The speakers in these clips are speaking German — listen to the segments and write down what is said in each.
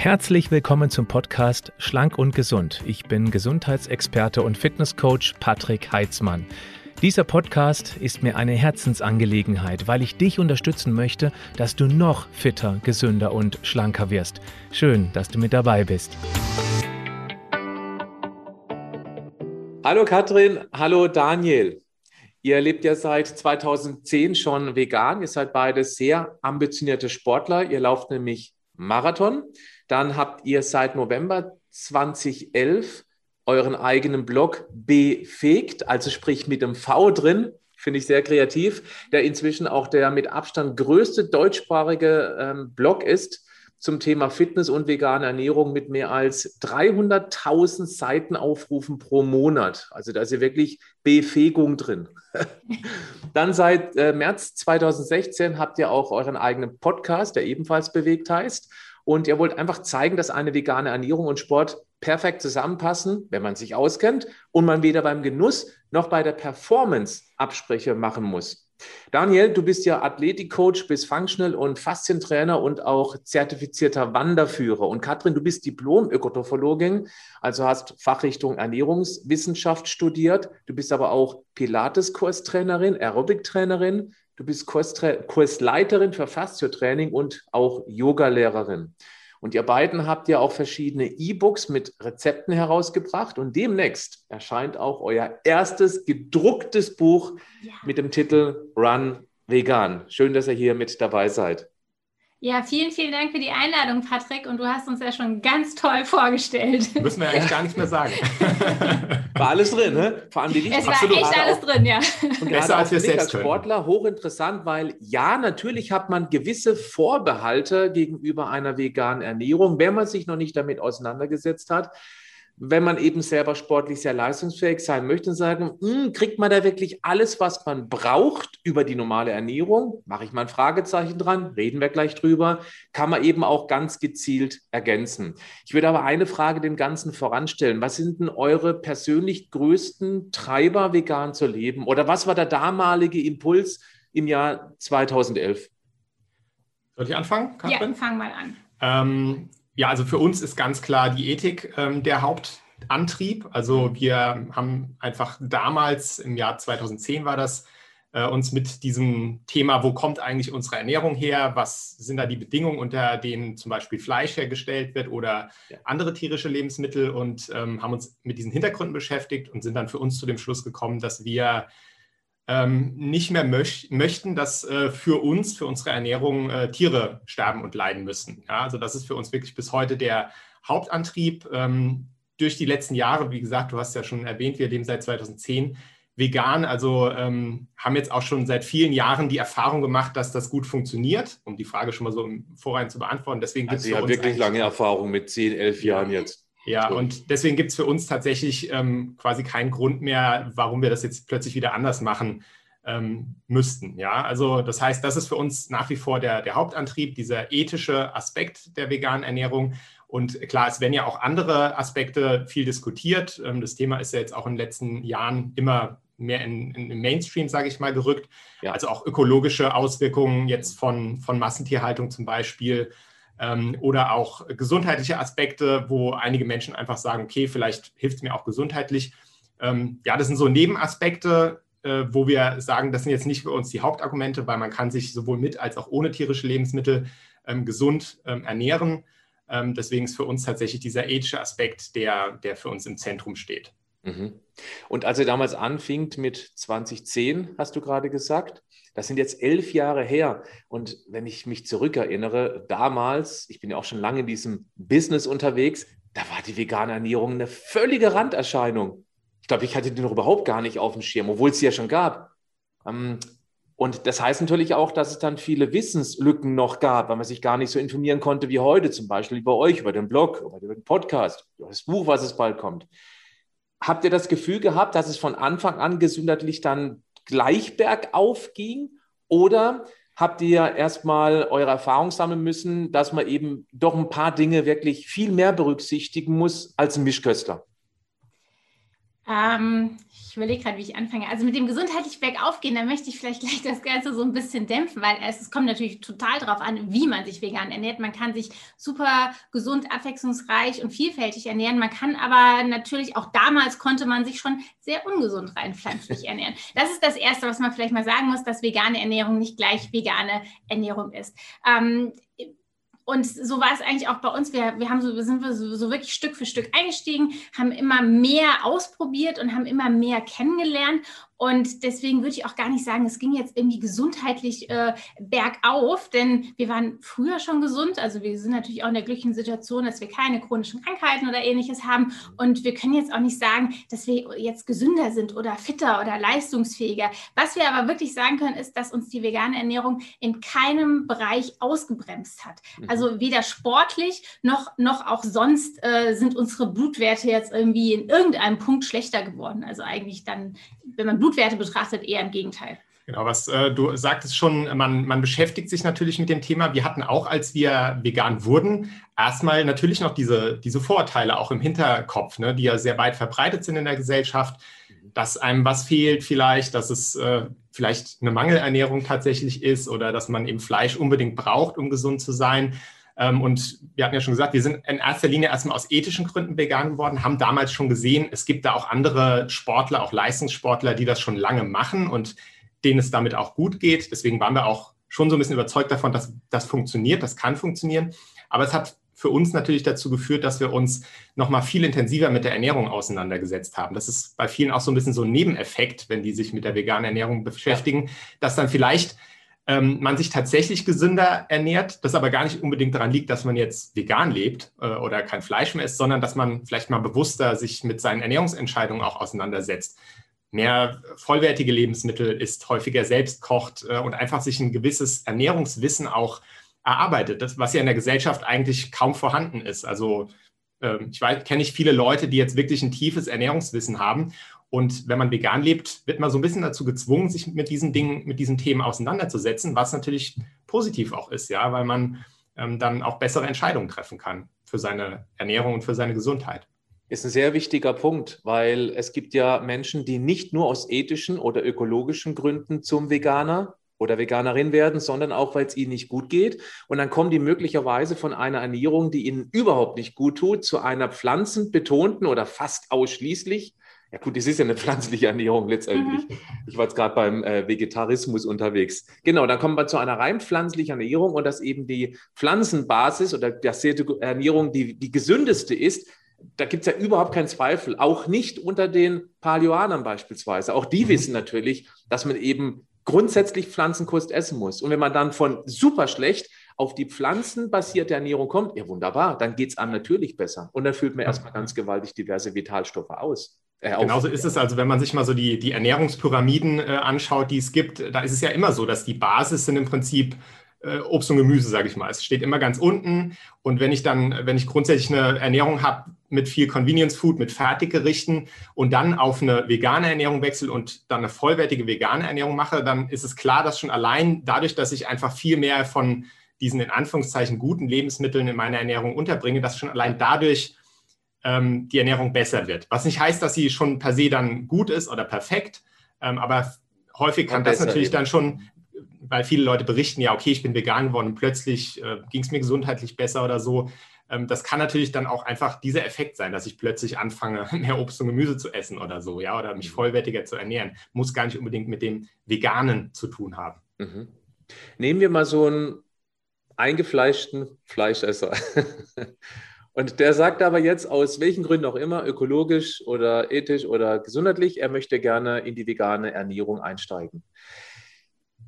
Herzlich willkommen zum Podcast Schlank und Gesund. Ich bin Gesundheitsexperte und Fitnesscoach Patrick Heitzmann. Dieser Podcast ist mir eine Herzensangelegenheit, weil ich dich unterstützen möchte, dass du noch fitter, gesünder und schlanker wirst. Schön, dass du mit dabei bist. Hallo Katrin, hallo Daniel. Ihr lebt ja seit 2010 schon vegan. Ihr seid beide sehr ambitionierte Sportler. Ihr lauft nämlich Marathon. Dann habt ihr seit November 2011 euren eigenen Blog befegt, also sprich mit dem V drin. Finde ich sehr kreativ, der inzwischen auch der mit Abstand größte deutschsprachige ähm, Blog ist zum Thema Fitness und vegane Ernährung mit mehr als 300.000 Seitenaufrufen pro Monat. Also da ist ja wirklich Befähigung drin. Dann seit äh, März 2016 habt ihr auch euren eigenen Podcast, der ebenfalls bewegt heißt. Und ihr wollt einfach zeigen, dass eine vegane Ernährung und Sport perfekt zusammenpassen, wenn man sich auskennt und man weder beim Genuss noch bei der Performance Abspreche machen muss. Daniel, du bist ja Athletikcoach, bist Functional- und Faszientrainer und auch zertifizierter Wanderführer. Und Katrin, du bist Diplom-Ökotrophologin, also hast Fachrichtung Ernährungswissenschaft studiert. Du bist aber auch Pilates-Kurstrainerin, Aerobic-Trainerin, Du bist Kursleiterin für Fastio-Training und auch Yogalehrerin. Und ihr beiden habt ja auch verschiedene E-Books mit Rezepten herausgebracht und demnächst erscheint auch euer erstes gedrucktes Buch ja. mit dem Titel Run Vegan. Schön, dass ihr hier mit dabei seid. Ja, vielen, vielen Dank für die Einladung, Patrick. Und du hast uns ja schon ganz toll vorgestellt. Müssen wir eigentlich gar nichts mehr sagen. War alles drin, ne? Vor allem die Es war Absolut. echt alles drin, ja. Und Besser als wir selbst als Sportler hochinteressant, weil ja, natürlich hat man gewisse Vorbehalte gegenüber einer veganen Ernährung, wenn man sich noch nicht damit auseinandergesetzt hat wenn man eben selber sportlich sehr leistungsfähig sein möchte und sagen, hm, kriegt man da wirklich alles, was man braucht über die normale Ernährung? Mache ich mal ein Fragezeichen dran, reden wir gleich drüber. Kann man eben auch ganz gezielt ergänzen. Ich würde aber eine Frage dem Ganzen voranstellen. Was sind denn eure persönlich größten Treiber, vegan zu leben? Oder was war der damalige Impuls im Jahr 2011? Soll ich anfangen? Katrin? Ja, fang mal an. Ähm, ja, also für uns ist ganz klar die Ethik ähm, der Hauptantrieb. Also wir haben einfach damals, im Jahr 2010 war das, äh, uns mit diesem Thema, wo kommt eigentlich unsere Ernährung her, was sind da die Bedingungen, unter denen zum Beispiel Fleisch hergestellt wird oder andere tierische Lebensmittel? Und ähm, haben uns mit diesen Hintergründen beschäftigt und sind dann für uns zu dem Schluss gekommen, dass wir ähm, nicht mehr möch möchten, dass äh, für uns, für unsere Ernährung äh, Tiere sterben und leiden müssen. Ja, also das ist für uns wirklich bis heute der Hauptantrieb. Ähm, durch die letzten Jahre, wie gesagt, du hast ja schon erwähnt, wir leben seit 2010 vegan, also ähm, haben jetzt auch schon seit vielen Jahren die Erfahrung gemacht, dass das gut funktioniert, um die Frage schon mal so im Vorrein zu beantworten. Deswegen also, ihr habt wirklich lange Erfahrung mit 10, 11 Jahren jetzt. Ja, und deswegen gibt es für uns tatsächlich ähm, quasi keinen Grund mehr, warum wir das jetzt plötzlich wieder anders machen ähm, müssten. Ja, also das heißt, das ist für uns nach wie vor der, der Hauptantrieb, dieser ethische Aspekt der veganen Ernährung. Und klar, es werden ja auch andere Aspekte viel diskutiert. Ähm, das Thema ist ja jetzt auch in den letzten Jahren immer mehr in, in den Mainstream, sage ich mal, gerückt. Ja. Also auch ökologische Auswirkungen jetzt von, von Massentierhaltung zum Beispiel ähm, oder auch gesundheitliche Aspekte, wo einige Menschen einfach sagen, okay, vielleicht hilft es mir auch gesundheitlich. Ähm, ja, das sind so Nebenaspekte, äh, wo wir sagen, das sind jetzt nicht für uns die Hauptargumente, weil man kann sich sowohl mit als auch ohne tierische Lebensmittel ähm, gesund ähm, ernähren. Ähm, deswegen ist für uns tatsächlich dieser ethische Aspekt, der, der für uns im Zentrum steht. Mhm. Und als ihr damals anfingt mit 2010, hast du gerade gesagt, das sind jetzt elf Jahre her. Und wenn ich mich zurückerinnere, damals, ich bin ja auch schon lange in diesem Business unterwegs, da war die vegane Ernährung eine völlige Randerscheinung. Ich glaube, ich hatte die noch überhaupt gar nicht auf dem Schirm, obwohl es sie ja schon gab. Ähm, und das heißt natürlich auch, dass es dann viele Wissenslücken noch gab, weil man sich gar nicht so informieren konnte wie heute, zum Beispiel über euch, über den Blog, über den Podcast, über das Buch, was es bald kommt. Habt ihr das Gefühl gehabt, dass es von Anfang an gesundheitlich dann gleich bergauf ging? Oder habt ihr erstmal eure Erfahrung sammeln müssen, dass man eben doch ein paar Dinge wirklich viel mehr berücksichtigen muss als ein Mischköstler? Ähm, ich überlege gerade, wie ich anfange. Also mit dem gesundheitlich bergauf gehen, da möchte ich vielleicht gleich das Ganze so ein bisschen dämpfen, weil es, es kommt natürlich total darauf an, wie man sich vegan ernährt. Man kann sich super gesund, abwechslungsreich und vielfältig ernähren. Man kann aber natürlich, auch damals konnte man sich schon sehr ungesund rein pflanzlich ernähren. Das ist das Erste, was man vielleicht mal sagen muss, dass vegane Ernährung nicht gleich vegane Ernährung ist. Ähm, und so war es eigentlich auch bei uns. Wir, wir haben so, sind wir so, so, wirklich Stück für Stück eingestiegen, haben immer mehr ausprobiert und haben immer mehr kennengelernt. Und deswegen würde ich auch gar nicht sagen, es ging jetzt irgendwie gesundheitlich äh, bergauf, denn wir waren früher schon gesund. Also wir sind natürlich auch in der glücklichen Situation, dass wir keine chronischen Krankheiten oder ähnliches haben. Und wir können jetzt auch nicht sagen, dass wir jetzt gesünder sind oder fitter oder leistungsfähiger. Was wir aber wirklich sagen können, ist, dass uns die vegane Ernährung in keinem Bereich ausgebremst hat. Mhm. Also weder sportlich noch, noch auch sonst äh, sind unsere Blutwerte jetzt irgendwie in irgendeinem Punkt schlechter geworden. Also eigentlich dann, wenn man Blut Blutwerte betrachtet, eher im Gegenteil. Genau, was äh, du sagtest schon, man, man beschäftigt sich natürlich mit dem Thema. Wir hatten auch, als wir vegan wurden, erstmal natürlich noch diese, diese Vorurteile auch im Hinterkopf, ne, die ja sehr weit verbreitet sind in der Gesellschaft, dass einem was fehlt vielleicht, dass es äh, vielleicht eine Mangelernährung tatsächlich ist oder dass man eben Fleisch unbedingt braucht, um gesund zu sein. Ähm, und wir hatten ja schon gesagt, wir sind in erster Linie erstmal aus ethischen Gründen vegan geworden, haben damals schon gesehen, es gibt da auch andere Sportler, auch Leistungssportler, die das schon lange machen und denen es damit auch gut geht. Deswegen waren wir auch schon so ein bisschen überzeugt davon, dass das funktioniert, das kann funktionieren. Aber es hat für uns natürlich dazu geführt, dass wir uns noch mal viel intensiver mit der Ernährung auseinandergesetzt haben. Das ist bei vielen auch so ein bisschen so ein Nebeneffekt, wenn die sich mit der veganen Ernährung beschäftigen, dass dann vielleicht ähm, man sich tatsächlich gesünder ernährt, das aber gar nicht unbedingt daran liegt, dass man jetzt vegan lebt äh, oder kein Fleisch mehr isst, sondern dass man vielleicht mal bewusster sich mit seinen Ernährungsentscheidungen auch auseinandersetzt. Mehr vollwertige Lebensmittel isst, häufiger selbst kocht äh, und einfach sich ein gewisses Ernährungswissen auch erarbeitet, das, was ja in der Gesellschaft eigentlich kaum vorhanden ist. Also äh, ich kenne nicht viele Leute, die jetzt wirklich ein tiefes Ernährungswissen haben und wenn man vegan lebt, wird man so ein bisschen dazu gezwungen, sich mit diesen Dingen, mit diesen Themen auseinanderzusetzen, was natürlich positiv auch ist, ja, weil man ähm, dann auch bessere Entscheidungen treffen kann für seine Ernährung und für seine Gesundheit. Ist ein sehr wichtiger Punkt, weil es gibt ja Menschen, die nicht nur aus ethischen oder ökologischen Gründen zum Veganer oder Veganerin werden, sondern auch, weil es ihnen nicht gut geht. Und dann kommen die möglicherweise von einer Ernährung, die ihnen überhaupt nicht gut tut, zu einer pflanzenbetonten oder fast ausschließlich ja gut, es ist ja eine pflanzliche Ernährung letztendlich. Mhm. Ich war jetzt gerade beim äh, Vegetarismus unterwegs. Genau, dann kommen wir zu einer rein pflanzlichen Ernährung und dass eben die Pflanzenbasis oder die Ernährung die, die gesündeste ist. Da gibt es ja überhaupt keinen Zweifel. Auch nicht unter den Paleoanern beispielsweise. Auch die mhm. wissen natürlich, dass man eben grundsätzlich Pflanzenkost essen muss. Und wenn man dann von super schlecht auf die pflanzenbasierte Ernährung kommt, ja wunderbar, dann geht es einem natürlich besser. Und dann füllt man erstmal ganz gewaltig diverse Vitalstoffe aus. Äh, Genauso ist es also, wenn man sich mal so die, die Ernährungspyramiden äh, anschaut, die es gibt, da ist es ja immer so, dass die Basis sind im Prinzip äh, Obst und Gemüse, sage ich mal. Es steht immer ganz unten. Und wenn ich dann, wenn ich grundsätzlich eine Ernährung habe mit viel Convenience Food, mit Fertiggerichten und dann auf eine vegane Ernährung wechsle und dann eine vollwertige vegane Ernährung mache, dann ist es klar, dass schon allein dadurch, dass ich einfach viel mehr von diesen in Anführungszeichen guten Lebensmitteln in meiner Ernährung unterbringe, dass schon allein dadurch ähm, die Ernährung besser wird. Was nicht heißt, dass sie schon per se dann gut ist oder perfekt, ähm, aber häufig kann das natürlich eben. dann schon, weil viele Leute berichten, ja, okay, ich bin vegan geworden und plötzlich äh, ging es mir gesundheitlich besser oder so. Ähm, das kann natürlich dann auch einfach dieser Effekt sein, dass ich plötzlich anfange, mehr Obst und Gemüse zu essen oder so, ja, oder mich mhm. vollwertiger zu ernähren. Muss gar nicht unbedingt mit dem Veganen zu tun haben. Mhm. Nehmen wir mal so einen eingefleischten Fleischesser. Und der sagt aber jetzt, aus welchen Gründen auch immer, ökologisch oder ethisch oder gesundheitlich, er möchte gerne in die vegane Ernährung einsteigen.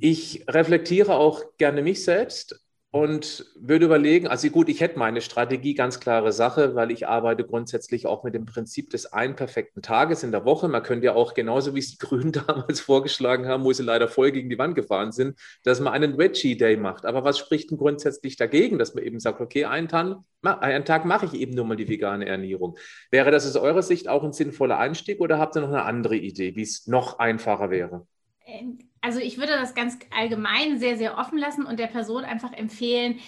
Ich reflektiere auch gerne mich selbst und würde überlegen, also gut, ich hätte meine Strategie, ganz klare Sache, weil ich arbeite grundsätzlich auch mit dem Prinzip des einen perfekten Tages in der Woche. Man könnte ja auch genauso, wie es die Grünen damals vorgeschlagen haben, wo sie leider voll gegen die Wand gefahren sind, dass man einen Veggie Day macht. Aber was spricht denn grundsätzlich dagegen, dass man eben sagt, okay, einen Tag, einen Tag mache ich eben nur mal die vegane Ernährung. Wäre das aus eurer Sicht auch ein sinnvoller Einstieg oder habt ihr noch eine andere Idee, wie es noch einfacher wäre? Ähm, also ich würde das ganz allgemein sehr, sehr offen lassen und der Person einfach empfehlen,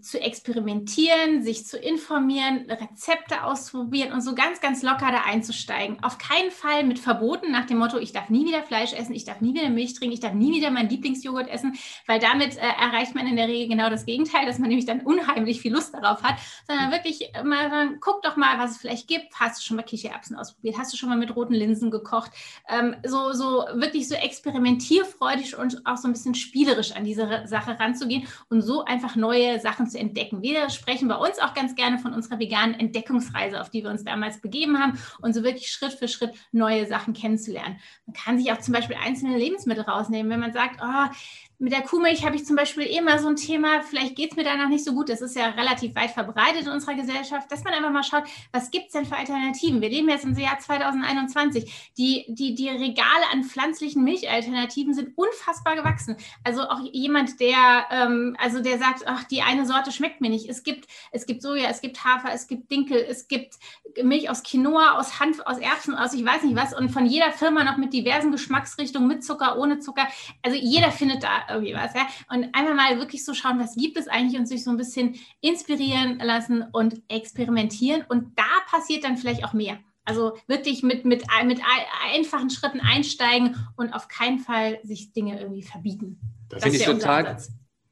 zu experimentieren, sich zu informieren, Rezepte auszuprobieren und so ganz, ganz locker da einzusteigen. Auf keinen Fall mit Verboten nach dem Motto, ich darf nie wieder Fleisch essen, ich darf nie wieder Milch trinken, ich darf nie wieder meinen Lieblingsjoghurt essen, weil damit äh, erreicht man in der Regel genau das Gegenteil, dass man nämlich dann unheimlich viel Lust darauf hat, sondern wirklich mal dann, guck doch mal, was es vielleicht gibt. Hast du schon mal Kichererbsen ausprobiert? Hast du schon mal mit roten Linsen gekocht? Ähm, so, so wirklich so experimentierfreudig und auch so ein bisschen spielerisch an diese Sache ranzugehen und so einfach neue Sachen zu entdecken. Wir sprechen bei uns auch ganz gerne von unserer veganen Entdeckungsreise, auf die wir uns damals begeben haben und so wirklich Schritt für Schritt neue Sachen kennenzulernen. Man kann sich auch zum Beispiel einzelne Lebensmittel rausnehmen, wenn man sagt, oh, mit der Kuhmilch habe ich zum Beispiel immer so ein Thema, vielleicht geht es mir danach nicht so gut, das ist ja relativ weit verbreitet in unserer Gesellschaft, dass man einfach mal schaut, was gibt es denn für Alternativen? Wir leben jetzt im Jahr 2021. Die, die, die Regale an pflanzlichen Milchalternativen sind unfassbar gewachsen. Also auch jemand, der, ähm, also der sagt, ach, die eine Sorte schmeckt mir nicht. Es gibt, es gibt Soja, es gibt Hafer, es gibt Dinkel, es gibt Milch aus Quinoa, aus Hanf, aus Erbsen, aus ich weiß nicht was und von jeder Firma noch mit diversen Geschmacksrichtungen, mit Zucker, ohne Zucker. Also jeder findet da irgendwie was. Ja? Und einmal mal wirklich so schauen, was gibt es eigentlich und sich so ein bisschen inspirieren lassen und experimentieren. Und da passiert dann vielleicht auch mehr. Also wirklich mit, mit, mit einfachen Schritten einsteigen und auf keinen Fall sich Dinge irgendwie verbieten. Das, das finde ich, total,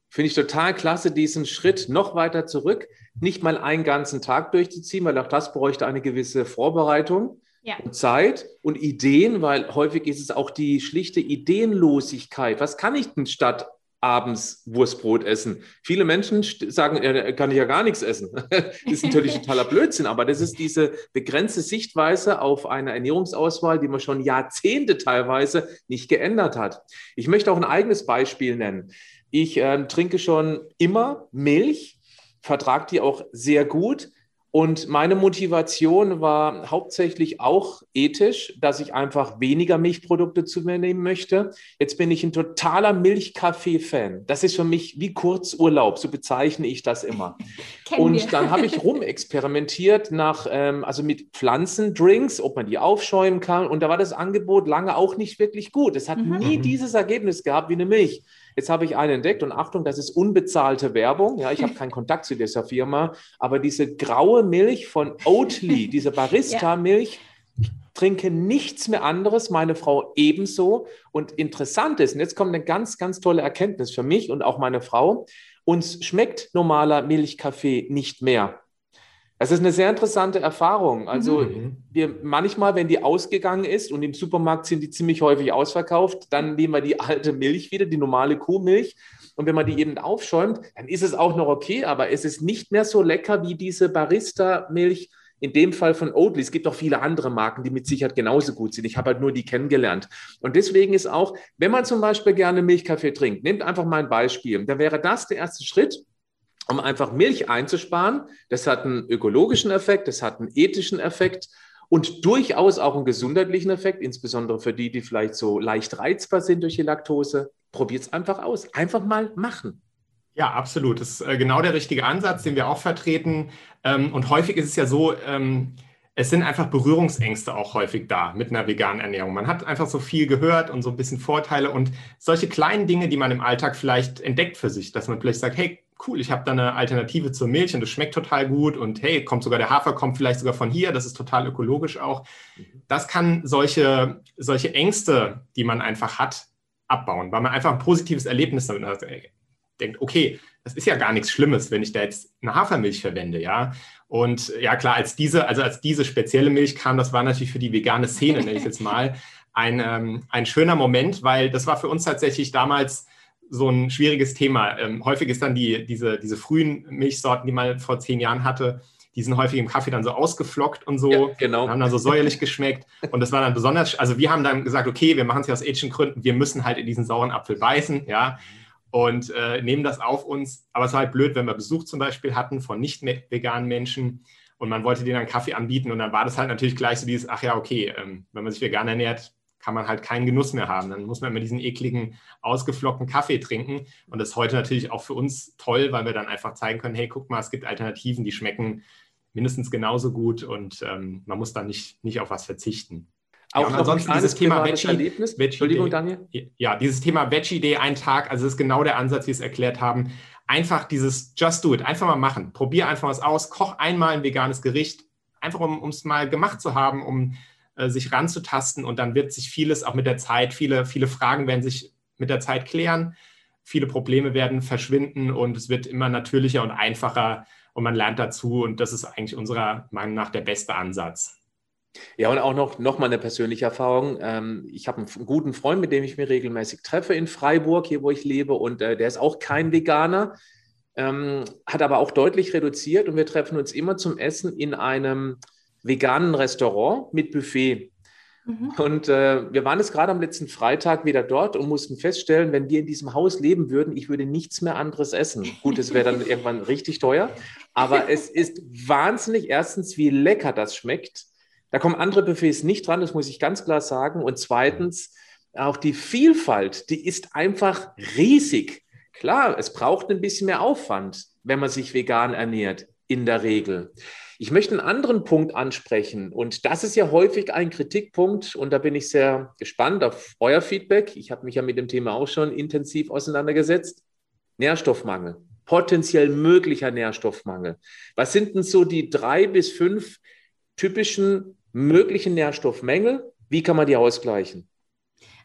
find ich total klasse, diesen Schritt noch weiter zurück, nicht mal einen ganzen Tag durchzuziehen, weil auch das bräuchte eine gewisse Vorbereitung ja. und Zeit und Ideen, weil häufig ist es auch die schlichte Ideenlosigkeit. Was kann ich denn statt abends Wurstbrot essen? Viele Menschen sagen, ja, kann ich ja gar nichts essen. das ist natürlich totaler Blödsinn, aber das ist diese begrenzte Sichtweise auf eine Ernährungsauswahl, die man schon Jahrzehnte teilweise nicht geändert hat. Ich möchte auch ein eigenes Beispiel nennen. Ich äh, trinke schon immer Milch, vertrage die auch sehr gut und meine Motivation war hauptsächlich auch ethisch, dass ich einfach weniger Milchprodukte zu mir nehmen möchte. Jetzt bin ich ein totaler Milchkaffee-Fan. Das ist für mich wie Kurzurlaub, so bezeichne ich das immer. und wir. dann habe ich rumexperimentiert nach, ähm, also mit Pflanzendrinks, ob man die aufschäumen kann. Und da war das Angebot lange auch nicht wirklich gut. Es hat mhm. nie dieses Ergebnis gehabt wie eine Milch. Jetzt habe ich einen entdeckt und Achtung, das ist unbezahlte Werbung. Ja, ich habe keinen Kontakt zu dieser Firma, aber diese graue Milch von Oatly, diese Barista-Milch, ich trinke nichts mehr anderes, meine Frau ebenso. Und interessant ist, und jetzt kommt eine ganz, ganz tolle Erkenntnis für mich und auch meine Frau, uns schmeckt normaler Milchkaffee nicht mehr. Es ist eine sehr interessante Erfahrung. Also mhm. wir manchmal, wenn die ausgegangen ist und im Supermarkt sind die ziemlich häufig ausverkauft, dann nehmen wir die alte Milch wieder, die normale Kuhmilch. Und wenn man die eben aufschäumt, dann ist es auch noch okay, aber es ist nicht mehr so lecker wie diese Barista-Milch, in dem Fall von Oatly. Es gibt auch viele andere Marken, die mit Sicherheit genauso gut sind. Ich habe halt nur die kennengelernt. Und deswegen ist auch, wenn man zum Beispiel gerne Milchkaffee trinkt, nehmt einfach mal ein Beispiel, dann wäre das der erste Schritt um einfach Milch einzusparen. Das hat einen ökologischen Effekt, das hat einen ethischen Effekt und durchaus auch einen gesundheitlichen Effekt, insbesondere für die, die vielleicht so leicht reizbar sind durch die Laktose. Probiert es einfach aus. Einfach mal machen. Ja, absolut. Das ist äh, genau der richtige Ansatz, den wir auch vertreten. Ähm, und häufig ist es ja so, ähm, es sind einfach Berührungsängste auch häufig da mit einer veganen Ernährung. Man hat einfach so viel gehört und so ein bisschen Vorteile und solche kleinen Dinge, die man im Alltag vielleicht entdeckt für sich, dass man vielleicht sagt, hey, cool, ich habe da eine Alternative zur Milch und das schmeckt total gut und hey, kommt sogar der Hafer, kommt vielleicht sogar von hier, das ist total ökologisch auch. Das kann solche, solche Ängste, die man einfach hat, abbauen, weil man einfach ein positives Erlebnis damit hat. Denkt, okay, das ist ja gar nichts Schlimmes, wenn ich da jetzt eine Hafermilch verwende, ja. Und ja, klar, als diese, also als diese spezielle Milch kam, das war natürlich für die vegane Szene, nenne ich jetzt mal, ein, ähm, ein schöner Moment, weil das war für uns tatsächlich damals so ein schwieriges Thema. Ähm, häufig ist dann die, diese, diese frühen Milchsorten, die man vor zehn Jahren hatte, die sind häufig im Kaffee dann so ausgeflockt und so, ja, genau. haben dann so säuerlich geschmeckt. Und das war dann besonders, also wir haben dann gesagt, okay, wir machen es ja aus ethischen Gründen, wir müssen halt in diesen sauren Apfel beißen, ja, und äh, nehmen das auf uns. Aber es war halt blöd, wenn wir Besuch zum Beispiel hatten von nicht veganen Menschen und man wollte denen einen Kaffee anbieten und dann war das halt natürlich gleich so dieses, ach ja, okay, ähm, wenn man sich vegan ernährt, kann man halt keinen Genuss mehr haben. Dann muss man immer diesen ekligen, ausgeflockten Kaffee trinken. Und das ist heute natürlich auch für uns toll, weil wir dann einfach zeigen können, hey, guck mal, es gibt Alternativen, die schmecken mindestens genauso gut und ähm, man muss da nicht, nicht auf was verzichten. Auch ja, und ansonsten dieses Thema Veggie, Veggie Entschuldigung, Daniel. Ja, dieses Thema Veggie Day, ein Tag, also das ist genau der Ansatz, wie wir es erklärt haben. einfach dieses Just Do It, einfach mal machen. Probier einfach was aus, koch einmal ein veganes Gericht, einfach um es mal gemacht zu haben, um äh, sich ranzutasten und dann wird sich vieles auch mit der Zeit, viele, viele Fragen werden sich mit der Zeit klären, viele Probleme werden verschwinden und es wird immer natürlicher und einfacher und man lernt dazu und das ist eigentlich unserer Meinung nach der beste Ansatz. Ja, und auch noch, noch mal eine persönliche Erfahrung. Ähm, ich habe einen guten Freund, mit dem ich mich regelmäßig treffe in Freiburg, hier wo ich lebe, und äh, der ist auch kein Veganer, ähm, hat aber auch deutlich reduziert und wir treffen uns immer zum Essen in einem veganen Restaurant mit Buffet. Mhm. Und äh, wir waren jetzt gerade am letzten Freitag wieder dort und mussten feststellen, wenn wir in diesem Haus leben würden, ich würde nichts mehr anderes essen. Gut, es wäre dann irgendwann richtig teuer, aber es ist wahnsinnig, erstens, wie lecker das schmeckt. Da kommen andere Buffets nicht dran, das muss ich ganz klar sagen. Und zweitens, auch die Vielfalt, die ist einfach riesig. Klar, es braucht ein bisschen mehr Aufwand, wenn man sich vegan ernährt, in der Regel. Ich möchte einen anderen Punkt ansprechen und das ist ja häufig ein Kritikpunkt und da bin ich sehr gespannt auf euer Feedback. Ich habe mich ja mit dem Thema auch schon intensiv auseinandergesetzt. Nährstoffmangel, potenziell möglicher Nährstoffmangel. Was sind denn so die drei bis fünf typischen möglichen Nährstoffmängel? Wie kann man die ausgleichen?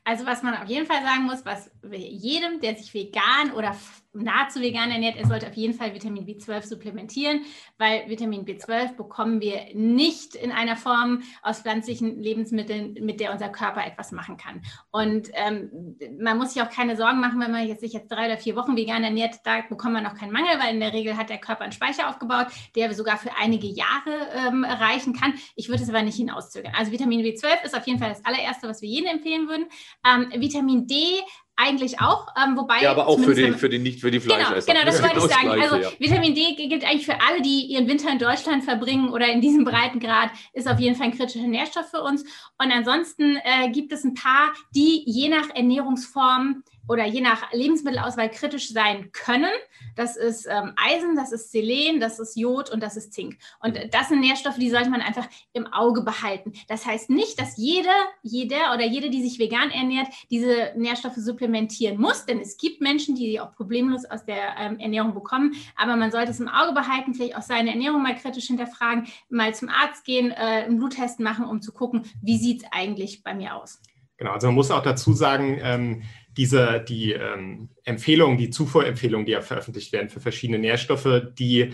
Also was man auf jeden Fall sagen muss, was jedem, der sich vegan oder nahezu vegan ernährt, er sollte auf jeden Fall Vitamin B12 supplementieren, weil Vitamin B12 bekommen wir nicht in einer Form aus pflanzlichen Lebensmitteln, mit der unser Körper etwas machen kann. Und ähm, man muss sich auch keine Sorgen machen, wenn man jetzt sich jetzt drei oder vier Wochen vegan ernährt, da bekommt man noch keinen Mangel, weil in der Regel hat der Körper einen Speicher aufgebaut, der sogar für einige Jahre ähm, reichen kann. Ich würde es aber nicht hinauszögern. Also Vitamin B12 ist auf jeden Fall das allererste, was wir jedem empfehlen würden. Ähm, Vitamin D eigentlich auch, ähm, wobei. Ja, aber auch für die, für die nicht für die genau, Fleischesser. Genau, genau, das wollte ich sagen. Also ja. Vitamin D gilt eigentlich für alle, die ihren Winter in Deutschland verbringen oder in diesem Breitengrad, ist auf jeden Fall ein kritischer Nährstoff für uns. Und ansonsten äh, gibt es ein paar, die je nach Ernährungsform oder je nach Lebensmittelauswahl kritisch sein können. Das ist ähm, Eisen, das ist Selen, das ist Jod und das ist Zink. Und das sind Nährstoffe, die sollte man einfach im Auge behalten. Das heißt nicht, dass jeder, jeder oder jede, die sich vegan ernährt, diese Nährstoffe supplementieren muss, denn es gibt Menschen, die sie auch problemlos aus der ähm, Ernährung bekommen. Aber man sollte es im Auge behalten, vielleicht auch seine Ernährung mal kritisch hinterfragen, mal zum Arzt gehen, äh, einen Bluttest machen, um zu gucken, wie sieht es eigentlich bei mir aus. Genau, also man muss auch dazu sagen, ähm, diese, die ähm, Empfehlungen, die Zufuhrempfehlungen, die ja veröffentlicht werden für verschiedene Nährstoffe, die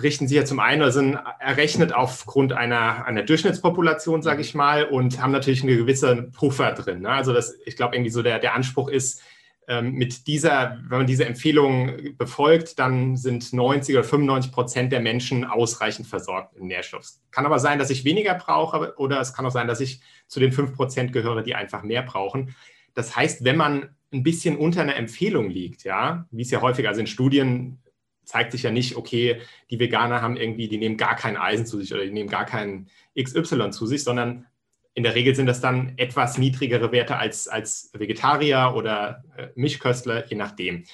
richten sich ja zum einen oder sind errechnet aufgrund einer, einer Durchschnittspopulation, sage ich mal, und haben natürlich eine gewisse Puffer drin. Ne? Also das, ich glaube, irgendwie so der, der Anspruch ist, ähm, mit dieser, wenn man diese Empfehlungen befolgt, dann sind 90 oder 95 Prozent der Menschen ausreichend versorgt im Nährstoff. Kann aber sein, dass ich weniger brauche oder es kann auch sein, dass ich zu den 5 Prozent gehöre, die einfach mehr brauchen. Das heißt, wenn man ein bisschen unter einer Empfehlung liegt, ja, wie es ja häufig, also in Studien zeigt sich ja nicht, okay, die Veganer haben irgendwie, die nehmen gar kein Eisen zu sich oder die nehmen gar kein XY zu sich, sondern in der Regel sind das dann etwas niedrigere Werte als, als Vegetarier oder äh, Mischköstler, je nachdem.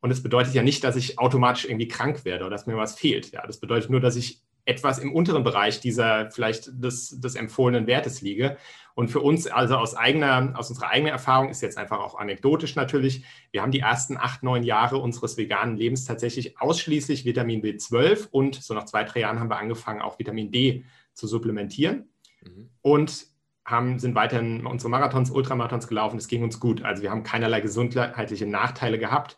Und das bedeutet ja nicht, dass ich automatisch irgendwie krank werde oder dass mir was fehlt. Ja, das bedeutet nur, dass ich etwas im unteren Bereich dieser vielleicht des, des empfohlenen Wertes liege. Und für uns, also aus eigener, aus unserer eigenen Erfahrung, ist jetzt einfach auch anekdotisch natürlich, wir haben die ersten acht, neun Jahre unseres veganen Lebens tatsächlich ausschließlich Vitamin B12 und so nach zwei, drei Jahren haben wir angefangen, auch Vitamin D zu supplementieren. Mhm. Und haben, sind weiterhin unsere Marathons, Ultramarathons gelaufen. Es ging uns gut. Also wir haben keinerlei gesundheitliche Nachteile gehabt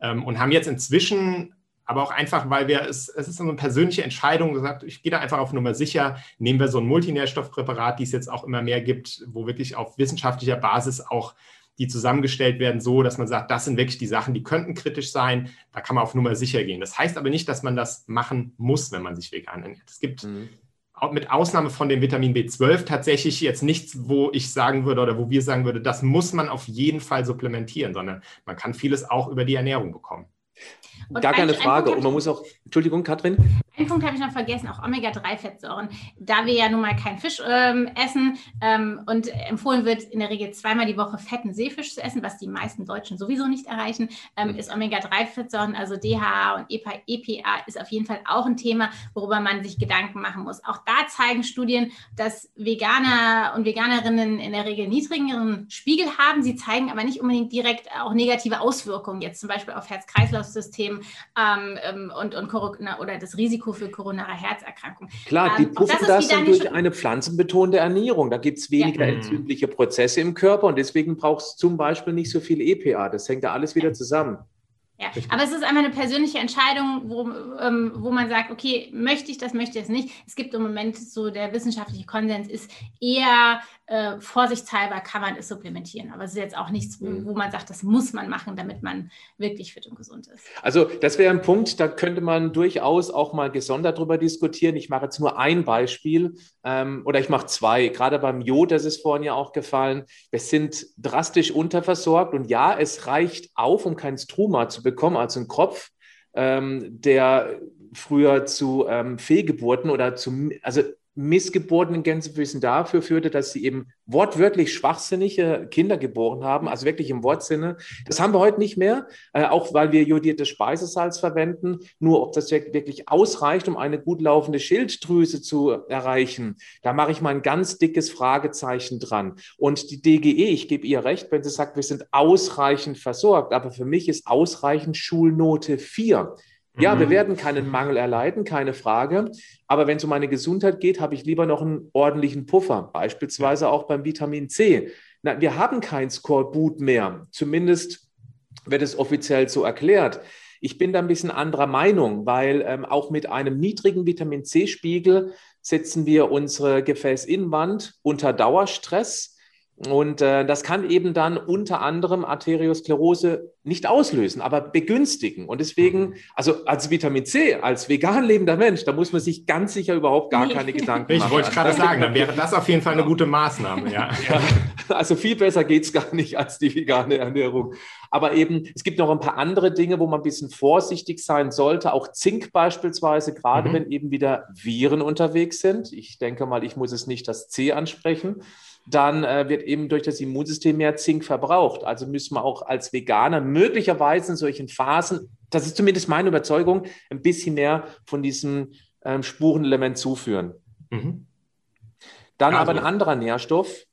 ähm, und haben jetzt inzwischen aber auch einfach, weil wir es, es ist eine persönliche Entscheidung gesagt, ich gehe da einfach auf Nummer sicher, nehmen wir so ein Multinährstoffpräparat, die es jetzt auch immer mehr gibt, wo wirklich auf wissenschaftlicher Basis auch die zusammengestellt werden, so dass man sagt, das sind wirklich die Sachen, die könnten kritisch sein, da kann man auf Nummer sicher gehen. Das heißt aber nicht, dass man das machen muss, wenn man sich vegan ernährt. Es gibt mhm. mit Ausnahme von dem Vitamin B12 tatsächlich jetzt nichts, wo ich sagen würde oder wo wir sagen würde, das muss man auf jeden Fall supplementieren, sondern man kann vieles auch über die Ernährung bekommen. Und Gar keine Frage. Und man muss auch, Entschuldigung, Katrin, Einen Punkt habe ich noch vergessen, auch Omega-3-Fettsäuren. Da wir ja nun mal keinen Fisch ähm, essen ähm, und empfohlen wird, in der Regel zweimal die Woche fetten Seefisch zu essen, was die meisten Deutschen sowieso nicht erreichen, ähm, mhm. ist Omega-3-Fettsäuren, also DHA und EPA, EPA, ist auf jeden Fall auch ein Thema, worüber man sich Gedanken machen muss. Auch da zeigen Studien, dass Veganer und Veganerinnen in der Regel niedrigeren Spiegel haben. Sie zeigen aber nicht unbedingt direkt auch negative Auswirkungen, jetzt zum Beispiel auf Herz-Kreislauf-System ähm, ähm, und, und oder das Risiko Risiko für koronare Herzerkrankungen. Klar, die ähm, puffen das, das dann durch eine pflanzenbetonte Ernährung. Da gibt es weniger ja. entzündliche Prozesse im Körper und deswegen braucht es zum Beispiel nicht so viel EPA. Das hängt da alles wieder zusammen. Ja, aber es ist einfach eine persönliche Entscheidung, wo, ähm, wo man sagt, okay, möchte ich das, möchte ich das nicht. Es gibt im Moment so, der wissenschaftliche Konsens ist eher äh, vorsichtshalber kann man es supplementieren. Aber es ist jetzt auch nichts, wo, mhm. wo, man sagt, das muss man machen, damit man wirklich fit und gesund ist. Also das wäre ein Punkt, da könnte man durchaus auch mal gesondert drüber diskutieren. Ich mache jetzt nur ein Beispiel ähm, oder ich mache zwei. Gerade beim Jod, das ist vorhin ja auch gefallen. Wir sind drastisch unterversorgt und ja, es reicht auf, um kein Struma zu bekommen, also einen Kopf, ähm, der früher zu ähm, Fehlgeburten oder zu, also Missgeburten in Gänsefüßen dafür führte, dass sie eben wortwörtlich schwachsinnige Kinder geboren haben, also wirklich im Wortsinne. Das haben wir heute nicht mehr, äh, auch weil wir jodiertes Speisesalz verwenden. Nur ob das wirklich ausreicht, um eine gut laufende Schilddrüse zu erreichen, da mache ich mal ein ganz dickes Fragezeichen dran. Und die DGE, ich gebe ihr recht, wenn sie sagt, wir sind ausreichend versorgt, aber für mich ist ausreichend Schulnote 4. Ja, mhm. wir werden keinen Mangel erleiden, keine Frage. Aber wenn es um meine Gesundheit geht, habe ich lieber noch einen ordentlichen Puffer, beispielsweise auch beim Vitamin C. Na, wir haben kein Skorbut mehr. Zumindest wird es offiziell so erklärt. Ich bin da ein bisschen anderer Meinung, weil ähm, auch mit einem niedrigen Vitamin C-Spiegel setzen wir unsere Gefäßinnenwand unter Dauerstress und äh, das kann eben dann unter anderem Arteriosklerose nicht auslösen, aber begünstigen. Und deswegen, mhm. also als Vitamin C, als vegan lebender Mensch, da muss man sich ganz sicher überhaupt gar keine Gedanken ich machen. Ich wollte gerade sagen, dann wäre das auf jeden Fall eine gute Maßnahme. Ja. ja also viel besser geht es gar nicht als die vegane Ernährung. Aber eben, es gibt noch ein paar andere Dinge, wo man ein bisschen vorsichtig sein sollte. Auch Zink beispielsweise, gerade mhm. wenn eben wieder Viren unterwegs sind. Ich denke mal, ich muss es nicht das C ansprechen dann äh, wird eben durch das Immunsystem mehr Zink verbraucht. Also müssen wir auch als Veganer möglicherweise in solchen Phasen, das ist zumindest meine Überzeugung, ein bisschen mehr von diesem ähm, Spurenelement zuführen. Mhm. Dann also. aber ein anderer Nährstoff,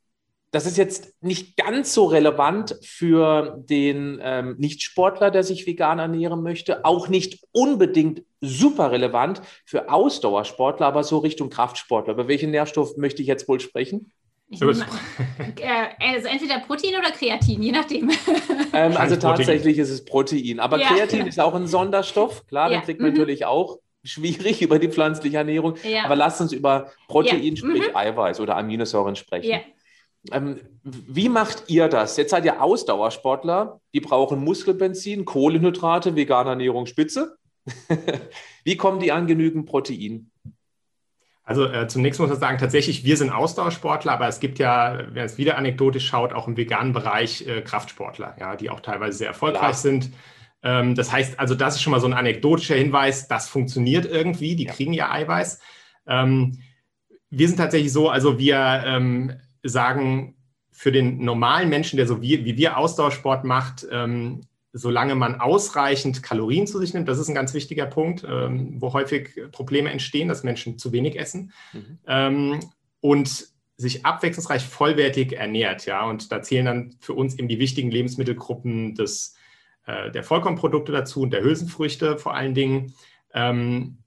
das ist jetzt nicht ganz so relevant für den ähm, Nichtsportler, der sich vegan ernähren möchte, auch nicht unbedingt super relevant für Ausdauersportler, aber so Richtung Kraftsportler. Über welchen Nährstoff möchte ich jetzt wohl sprechen? Ich nehme, äh, also entweder Protein oder Kreatin, je nachdem. Ähm, also tatsächlich ist es Protein. Aber ja. Kreatin ist auch ein Sonderstoff. Klar, ja. den kriegt man mhm. natürlich auch schwierig über die pflanzliche Ernährung. Ja. Aber lasst uns über Protein, sprich mhm. Eiweiß oder Aminosäuren sprechen. Ähm, wie macht ihr das? Jetzt seid ihr Ausdauersportler, die brauchen Muskelbenzin, Kohlenhydrate, vegane Ernährung, Spitze. wie kommen die an genügend Protein? Also äh, zunächst muss man sagen, tatsächlich, wir sind Ausdauersportler, aber es gibt ja, wenn es wieder anekdotisch schaut, auch im veganen Bereich äh, Kraftsportler, ja, die auch teilweise sehr erfolgreich Klar. sind. Ähm, das heißt, also das ist schon mal so ein anekdotischer Hinweis, das funktioniert irgendwie, die ja. kriegen ja Eiweiß. Ähm, wir sind tatsächlich so, also wir ähm, sagen, für den normalen Menschen, der so wie, wie wir Ausdauersport macht, ähm, solange man ausreichend Kalorien zu sich nimmt, das ist ein ganz wichtiger Punkt, ähm, wo häufig Probleme entstehen, dass Menschen zu wenig essen mhm. ähm, und sich abwechslungsreich vollwertig ernährt. Ja, und da zählen dann für uns eben die wichtigen Lebensmittelgruppen des, äh, der Vollkornprodukte dazu und der Hülsenfrüchte vor allen Dingen. Ähm,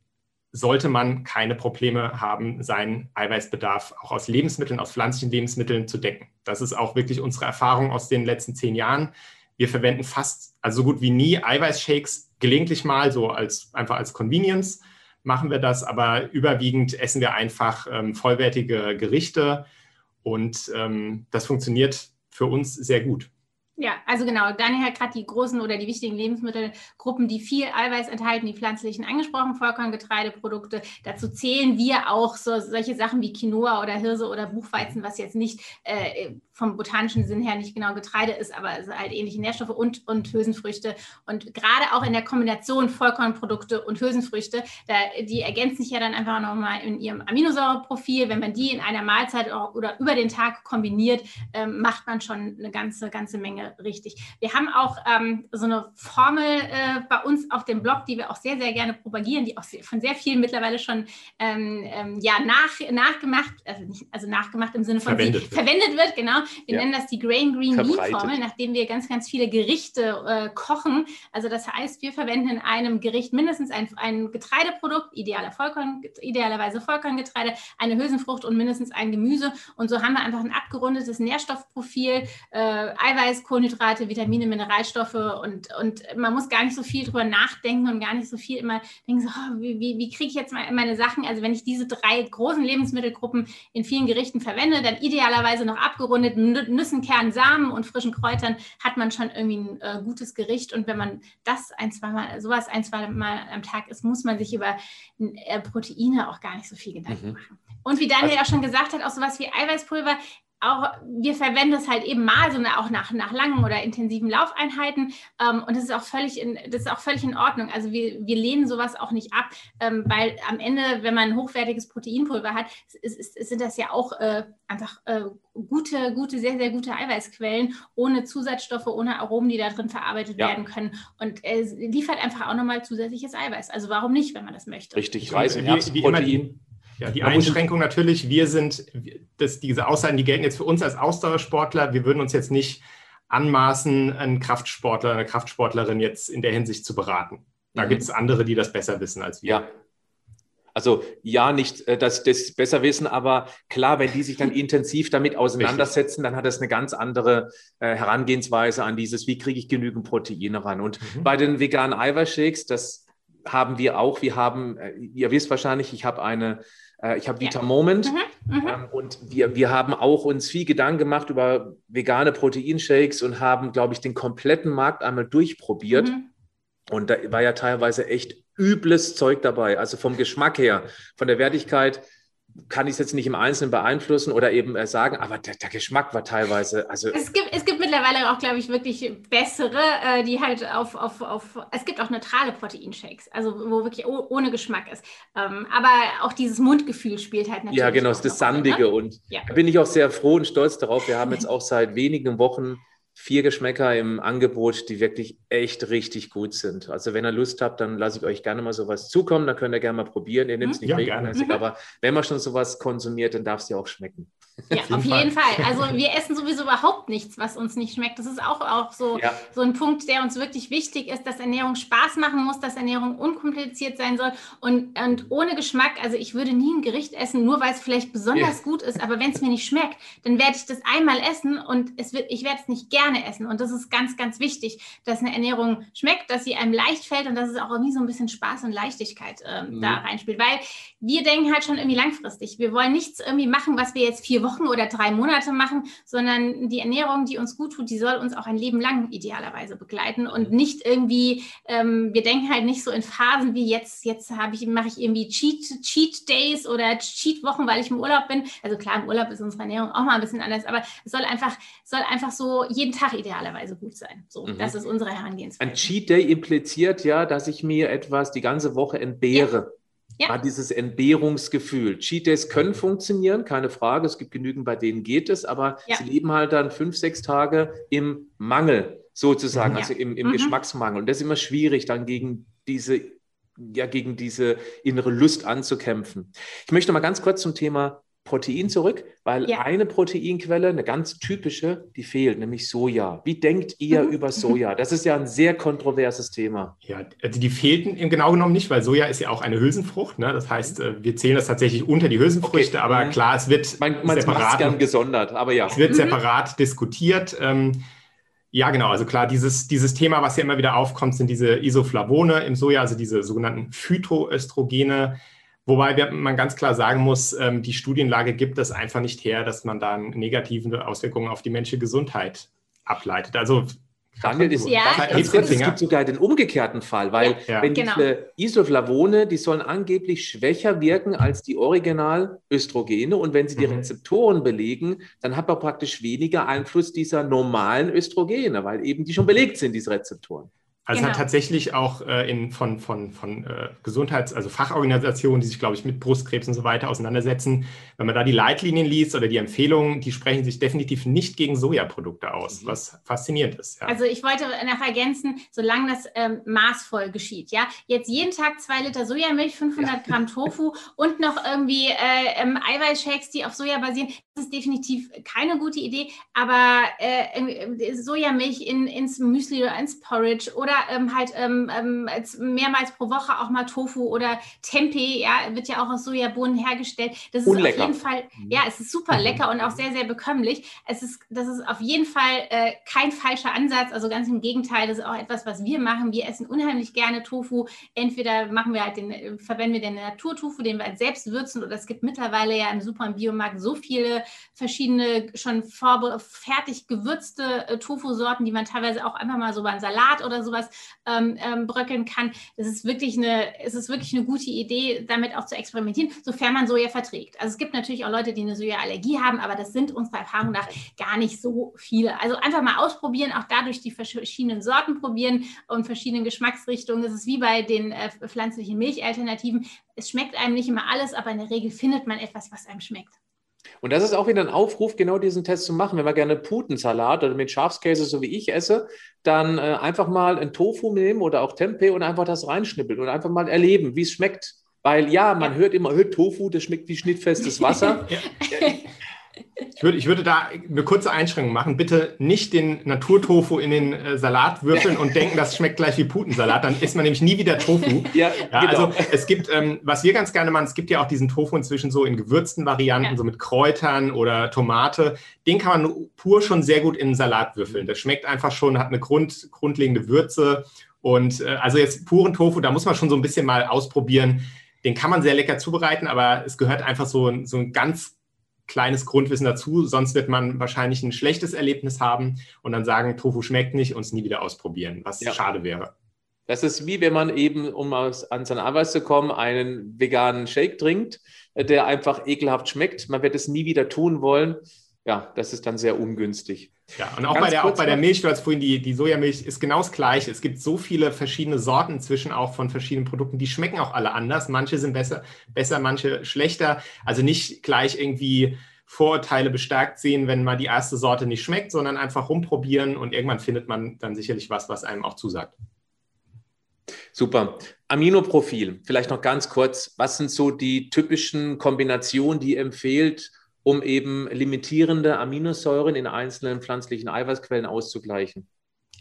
sollte man keine Probleme haben, seinen Eiweißbedarf auch aus Lebensmitteln, aus pflanzlichen Lebensmitteln zu decken. Das ist auch wirklich unsere Erfahrung aus den letzten zehn Jahren. Wir verwenden fast, also so gut wie nie Eiweißshakes, gelegentlich mal so als einfach als Convenience machen wir das, aber überwiegend essen wir einfach ähm, vollwertige Gerichte und ähm, das funktioniert für uns sehr gut. Ja, also genau, Daniel hat gerade die großen oder die wichtigen Lebensmittelgruppen, die viel Eiweiß enthalten, die pflanzlichen angesprochen, Vollkorngetreideprodukte. Dazu zählen wir auch so, solche Sachen wie Quinoa oder Hirse oder Buchweizen, was jetzt nicht äh, vom botanischen Sinn her nicht genau Getreide ist, aber halt ähnliche Nährstoffe und, und Hülsenfrüchte. Und gerade auch in der Kombination Vollkornprodukte und Hülsenfrüchte, da, die ergänzen sich ja dann einfach nochmal in ihrem Aminosäureprofil. Wenn man die in einer Mahlzeit oder über den Tag kombiniert, ähm, macht man schon eine ganze, ganze Menge richtig. Wir haben auch ähm, so eine Formel äh, bei uns auf dem Blog, die wir auch sehr, sehr gerne propagieren, die auch von sehr vielen mittlerweile schon ähm, ähm, ja, nach, nachgemacht, also, nicht, also nachgemacht im Sinne von verwendet, wird. verwendet wird, genau. Wir ja. nennen das die Grain Green Meat Formel, nachdem wir ganz, ganz viele Gerichte äh, kochen. Also das heißt, wir verwenden in einem Gericht mindestens ein, ein Getreideprodukt, idealer Vollkorn, idealerweise Vollkorngetreide, eine Hülsenfrucht und mindestens ein Gemüse. Und so haben wir einfach ein abgerundetes Nährstoffprofil, äh, Eiweiß, Kohlenhydrate, Vitamine, Mineralstoffe und, und man muss gar nicht so viel drüber nachdenken und gar nicht so viel immer denken, so, oh, wie, wie, wie kriege ich jetzt meine Sachen? Also wenn ich diese drei großen Lebensmittelgruppen in vielen Gerichten verwende, dann idealerweise noch abgerundet mit Nüssen, Kernen, Samen und frischen Kräutern, hat man schon irgendwie ein äh, gutes Gericht. Und wenn man das ein, zweimal, sowas ein, zwei Mal am Tag isst, muss man sich über äh, Proteine auch gar nicht so viel Gedanken mhm. machen. Und wie Daniel also, auch schon gesagt hat, auch sowas wie Eiweißpulver auch, wir verwenden es halt eben mal, so auch nach, nach langen oder intensiven Laufeinheiten. Ähm, und das ist auch völlig in, das ist auch völlig in Ordnung. Also wir, wir lehnen sowas auch nicht ab, ähm, weil am Ende, wenn man ein hochwertiges Proteinpulver hat, ist, ist, sind das ja auch äh, einfach äh, gute, gute, sehr, sehr gute Eiweißquellen, ohne Zusatzstoffe, ohne Aromen, die da drin verarbeitet ja. werden können. Und es liefert einfach auch nochmal zusätzliches Eiweiß. Also warum nicht, wenn man das möchte? Richtig, Reis, Erbsenprotein. Ja, die Einschränkung natürlich, wir sind, das, diese Aussagen, die gelten jetzt für uns als Ausdauersportler. Wir würden uns jetzt nicht anmaßen, einen Kraftsportler, eine Kraftsportlerin jetzt in der Hinsicht zu beraten. Da mhm. gibt es andere, die das besser wissen als wir. Ja. Also ja, nicht, äh, dass das besser wissen, aber klar, wenn die sich dann intensiv damit auseinandersetzen, dann hat das eine ganz andere äh, Herangehensweise an dieses, wie kriege ich genügend Proteine ran. Und mhm. bei den veganen Eiweißshakes, das haben wir auch. Wir haben, äh, ihr wisst wahrscheinlich, ich habe eine ich habe Vita ja. Moment mhm, mhm, ähm, und wir, wir haben auch uns viel Gedanken gemacht über vegane Proteinshakes und haben, glaube ich, den kompletten Markt einmal durchprobiert. Mhm. Und da war ja teilweise echt übles Zeug dabei. Also vom Geschmack her, von der Wertigkeit kann ich es jetzt nicht im Einzelnen beeinflussen oder eben äh, sagen, aber der, der, Geschmack war teilweise, also. Es gibt, es gibt mittlerweile auch, glaube ich, wirklich bessere, äh, die halt auf, auf, auf, es gibt auch neutrale Proteinshakes, also wo wirklich ohne Geschmack ist. Ähm, aber auch dieses Mundgefühl spielt halt natürlich. Ja, genau, das Sandige. Ne? Und ja. da bin ich auch sehr froh und stolz darauf. Wir haben jetzt auch seit wenigen Wochen vier Geschmäcker im Angebot, die wirklich echt richtig gut sind. Also wenn ihr Lust habt, dann lasse ich euch gerne mal sowas zukommen. Dann könnt ihr gerne mal probieren. Ihr nehmt es nicht ja, regelmäßig, aber wenn man schon sowas konsumiert, dann darf es ja auch schmecken. Ja, auf jeden Fall. Also wir essen sowieso überhaupt nichts, was uns nicht schmeckt. Das ist auch, auch so, ja. so ein Punkt, der uns wirklich wichtig ist, dass Ernährung Spaß machen muss, dass Ernährung unkompliziert sein soll und, und ohne Geschmack. Also ich würde nie ein Gericht essen, nur weil es vielleicht besonders ja. gut ist, aber wenn es mir nicht schmeckt, dann werde ich das einmal essen und es wird, ich werde es nicht gerne essen. Und das ist ganz, ganz wichtig, dass eine Ernährung schmeckt, dass sie einem leicht fällt und dass es auch irgendwie so ein bisschen Spaß und Leichtigkeit äh, mhm. da reinspielt. Weil wir denken halt schon irgendwie langfristig. Wir wollen nichts irgendwie machen, was wir jetzt vier Wochen oder drei Monate machen, sondern die Ernährung, die uns gut tut, die soll uns auch ein Leben lang idealerweise begleiten und mhm. nicht irgendwie, ähm, wir denken halt nicht so in Phasen wie jetzt, jetzt habe ich, mache ich irgendwie Cheat, Cheat Days oder Cheat Wochen, weil ich im Urlaub bin. Also klar, im Urlaub ist unsere Ernährung auch mal ein bisschen anders, aber es soll einfach, soll einfach so jeden Tag idealerweise gut sein. So, mhm. das ist unsere Herangehensweise. Ein Cheat Day impliziert ja, dass ich mir etwas die ganze Woche entbehre. Ja. Ja. Hat dieses Entbehrungsgefühl. Cheat Days können funktionieren, keine Frage. Es gibt genügend, bei denen geht es, aber ja. sie leben halt dann fünf, sechs Tage im Mangel sozusagen, ja. also im, im mhm. Geschmacksmangel. Und das ist immer schwierig, dann gegen diese, ja, gegen diese innere Lust anzukämpfen. Ich möchte mal ganz kurz zum Thema Protein zurück, weil ja. eine Proteinquelle, eine ganz typische, die fehlt, nämlich Soja. Wie denkt ihr mhm. über Soja? Das ist ja ein sehr kontroverses Thema. Ja, also die fehlten im genau genommen nicht, weil Soja ist ja auch eine Hülsenfrucht. Ne? Das heißt, äh, wir zählen das tatsächlich unter die Hülsenfrüchte, okay. aber mhm. klar, es wird man, man separat gern gesondert, aber ja. Es wird mhm. separat diskutiert. Ähm, ja, genau. Also klar, dieses, dieses Thema, was ja immer wieder aufkommt, sind diese Isoflavone im Soja, also diese sogenannten Phytoöstrogene Wobei man ganz klar sagen muss, ähm, die Studienlage gibt es einfach nicht her, dass man dann negative Auswirkungen auf die menschliche Gesundheit ableitet. Also Daniel, ist, ja, es gibt sogar den umgekehrten Fall, weil ja. wenn genau. diese Isoflavone, die sollen angeblich schwächer wirken als die Original-Östrogene und wenn sie die mhm. Rezeptoren belegen, dann hat man praktisch weniger Einfluss dieser normalen Östrogene, weil eben die schon belegt sind, diese Rezeptoren. Also genau. es hat tatsächlich auch äh, in, von, von, von äh, Gesundheits-, also Fachorganisationen, die sich, glaube ich, mit Brustkrebs und so weiter auseinandersetzen, wenn man da die Leitlinien liest oder die Empfehlungen, die sprechen sich definitiv nicht gegen Sojaprodukte aus, mhm. was faszinierend ist. Ja. Also ich wollte noch ergänzen, solange das ähm, maßvoll geschieht, ja, jetzt jeden Tag zwei Liter Sojamilch, 500 ja. Gramm Tofu und noch irgendwie äh, ähm, Eiweißshakes, die auf Soja basieren, das ist definitiv keine gute Idee, aber äh, Sojamilch in, ins Müsli oder ins Porridge oder ähm, halt ähm, ähm mehrmals pro Woche auch mal Tofu oder Tempeh, ja, wird ja auch aus Sojabohnen hergestellt. Das ist Unlecker. auf jeden Fall, mhm. ja, es ist super mhm. lecker und auch sehr, sehr bekömmlich. Es ist, das ist auf jeden Fall äh, kein falscher Ansatz, also ganz im Gegenteil, das ist auch etwas, was wir machen. Wir essen unheimlich gerne Tofu. Entweder machen wir halt den, äh, verwenden wir den Naturtofu, den wir halt selbst würzen, oder es gibt mittlerweile ja im Super- und Biomarkt so viele verschiedene schon fertig gewürzte äh, Tofu-Sorten, die man teilweise auch einfach mal so beim Salat oder sowas ähm, ähm, bröckeln kann. Das ist wirklich eine, es ist wirklich eine gute Idee, damit auch zu experimentieren, sofern man Soja verträgt. Also es gibt natürlich auch Leute, die eine Soja-Allergie haben, aber das sind unserer Erfahrung nach gar nicht so viele. Also einfach mal ausprobieren, auch dadurch die verschiedenen Sorten probieren und verschiedene Geschmacksrichtungen. Das ist wie bei den äh, pflanzlichen Milchalternativen. Es schmeckt einem nicht immer alles, aber in der Regel findet man etwas, was einem schmeckt. Und das ist auch wieder ein Aufruf, genau diesen Test zu machen. Wenn man gerne Putensalat oder mit Schafskäse, so wie ich esse, dann äh, einfach mal ein Tofu nehmen oder auch Tempeh und einfach das reinschnippeln und einfach mal erleben, wie es schmeckt. Weil ja, man hört immer, hört Tofu, das schmeckt wie schnittfestes Wasser. ja. Ich würde, ich würde da eine kurze Einschränkung machen. Bitte nicht den Naturtofu in den äh, Salat würfeln und denken, das schmeckt gleich wie Putensalat. Dann isst man nämlich nie wieder Tofu. Ja, ja genau. Also es gibt, ähm, was wir ganz gerne machen, es gibt ja auch diesen Tofu inzwischen so in gewürzten Varianten, ja. so mit Kräutern oder Tomate. Den kann man pur schon sehr gut in den Salat würfeln. Das schmeckt einfach schon, hat eine Grund, grundlegende Würze. Und äh, also jetzt puren Tofu, da muss man schon so ein bisschen mal ausprobieren. Den kann man sehr lecker zubereiten, aber es gehört einfach so, so ein ganz kleines Grundwissen dazu, sonst wird man wahrscheinlich ein schlechtes Erlebnis haben und dann sagen, Tofu schmeckt nicht und es nie wieder ausprobieren, was ja. schade wäre. Das ist wie wenn man eben, um aus, an seinen Eiweiß zu kommen, einen veganen Shake trinkt, äh, der einfach ekelhaft schmeckt. Man wird es nie wieder tun wollen. Ja, das ist dann sehr ungünstig. Ja, und auch, bei der, auch bei der Milch, du hast vorhin die, die Sojamilch, ist genau das Gleiche. Es gibt so viele verschiedene Sorten zwischen auch von verschiedenen Produkten, die schmecken auch alle anders. Manche sind besser, besser, manche schlechter. Also nicht gleich irgendwie Vorurteile bestärkt sehen, wenn mal die erste Sorte nicht schmeckt, sondern einfach rumprobieren und irgendwann findet man dann sicherlich was, was einem auch zusagt. Super. Aminoprofil, vielleicht noch ganz kurz. Was sind so die typischen Kombinationen, die ihr empfehlt, um eben limitierende Aminosäuren in einzelnen pflanzlichen Eiweißquellen auszugleichen?